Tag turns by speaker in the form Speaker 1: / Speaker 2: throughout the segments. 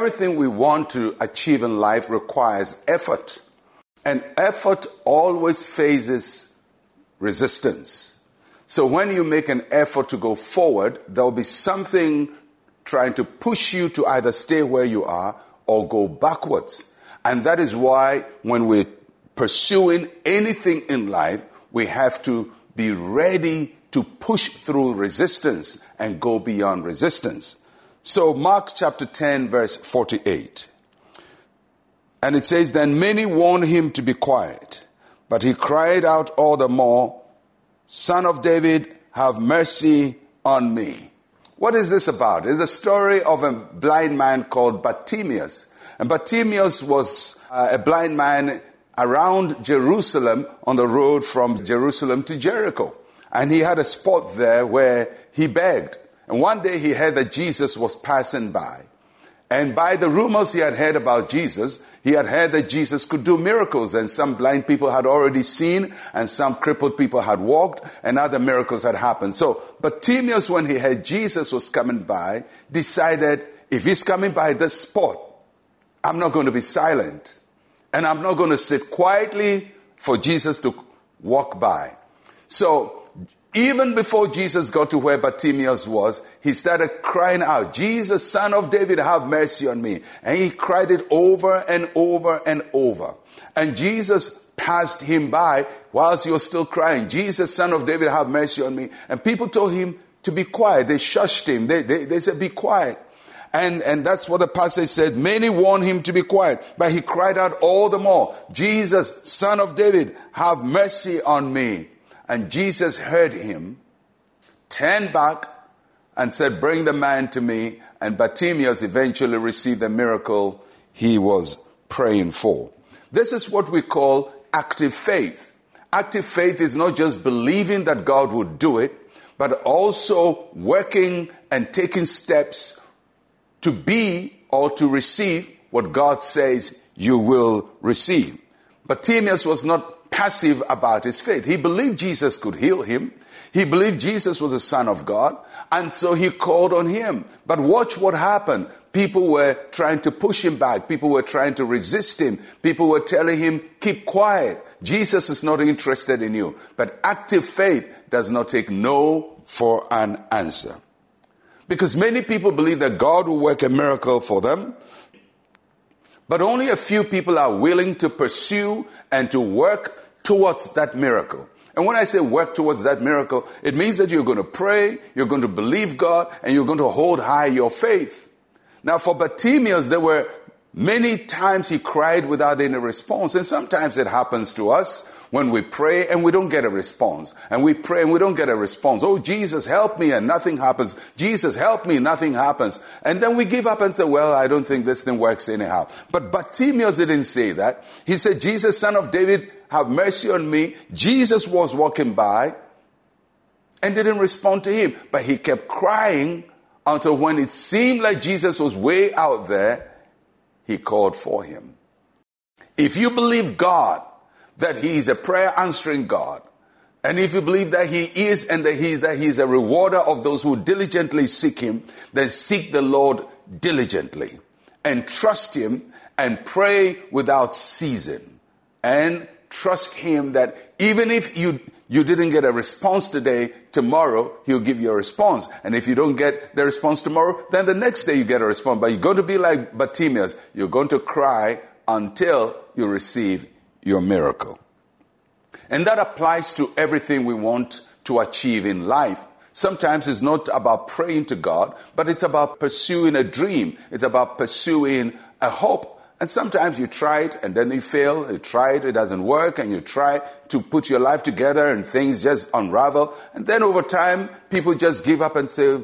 Speaker 1: everything we want to achieve in life requires effort. And effort always faces resistance. So when you make an effort to go forward, there'll be something trying to push you to either stay where you are or go backwards. And that is why when we're pursuing anything in life, we have to be ready to push through resistance and go beyond resistance. So, Mark chapter 10, verse 48. And it says, Then many warned him to be quiet, but he cried out all the more, Son of David, have mercy on me. What is this about? It's a story of a blind man called Bartimaeus. And Bartimaeus was uh, a blind man around Jerusalem on the road from Jerusalem to Jericho. And he had a spot there where he begged. And one day he heard that Jesus was passing by. And by the rumors he had heard about Jesus, he had heard that Jesus could do miracles and some blind people had already seen and some crippled people had walked and other miracles had happened. So, Bartimaeus, when he heard Jesus was coming by, decided if he's coming by this spot, I'm not going to be silent and I'm not going to sit quietly for Jesus to walk by. So even before Jesus got to where Bartimaeus was, he started crying out, Jesus, son of David, have mercy on me. And he cried it over and over and over. And Jesus passed him by whilst he was still crying, Jesus, son of David, have mercy on me. And people told him to be quiet. They shushed him. They, they, they said, be quiet. And, and that's what the passage said. Many warned him to be quiet, but he cried out all the more, Jesus, son of David, have mercy on me. And Jesus heard him, turned back, and said, Bring the man to me. And Bartimaeus eventually received the miracle he was praying for. This is what we call active faith. Active faith is not just believing that God would do it, but also working and taking steps to be or to receive what God says you will receive. Bartimaeus was not passive about his faith. He believed Jesus could heal him. He believed Jesus was the Son of God. And so he called on him. But watch what happened. People were trying to push him back. People were trying to resist him. People were telling him, keep quiet. Jesus is not interested in you. But active faith does not take no for an answer. Because many people believe that God will work a miracle for them, but only a few people are willing to pursue and to work towards that miracle. And when I say work towards that miracle, it means that you're going to pray, you're going to believe God, and you're going to hold high your faith. Now, for Bartimaeus, there were many times he cried without any response, and sometimes it happens to us when we pray and we don't get a response. And we pray and we don't get a response. Oh, Jesus, help me, and nothing happens. Jesus, help me, nothing happens. And then we give up and say, well, I don't think this thing works anyhow. But Bartimaeus didn't say that. He said, Jesus, son of David, have mercy on me. Jesus was walking by and didn't respond to him, but he kept crying until when it seemed like Jesus was way out there, he called for him. If you believe God, that he is a prayer answering God, and if you believe that he is and that he, that he is a rewarder of those who diligently seek him, then seek the Lord diligently and trust him and pray without ceasing and trust him that even if you you didn't get a response today, tomorrow he'll give you a response. And if you don't get the response tomorrow, then the next day you get a response. But you're going to be like Bartimaeus. You're going to cry until you receive your miracle. And that applies to everything we want to achieve in life. Sometimes it's not about praying to God, but it's about pursuing a dream. It's about pursuing a hope. And sometimes you try it and then you fail. You try it, it doesn't work, and you try to put your life together and things just unravel. And then over time, people just give up and say,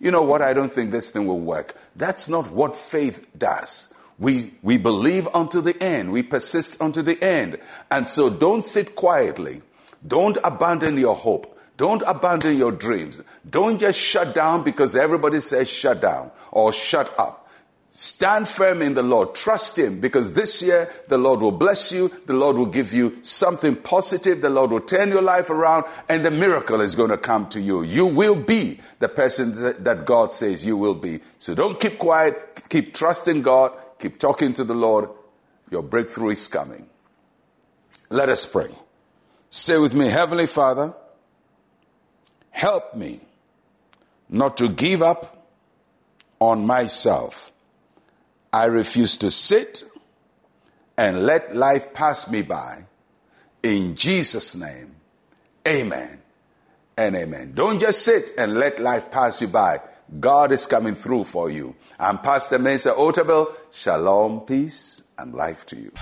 Speaker 1: you know what, I don't think this thing will work. That's not what faith does. We, we believe unto the end. We persist unto the end. And so don't sit quietly. Don't abandon your hope. Don't abandon your dreams. Don't just shut down because everybody says shut down or shut up. Stand firm in the Lord. Trust Him because this year the Lord will bless you. The Lord will give you something positive. The Lord will turn your life around and the miracle is going to come to you. You will be the person that God says you will be. So don't keep quiet. Keep trusting God. Keep talking to the Lord. Your breakthrough is coming. Let us pray. Say with me, Heavenly Father, help me not to give up on myself I refuse to sit and let life pass me by. In Jesus' name, amen and amen. Don't just sit and let life pass you by. God is coming through for you. I'm Pastor Mensa Otabil. Shalom, peace, and life to you.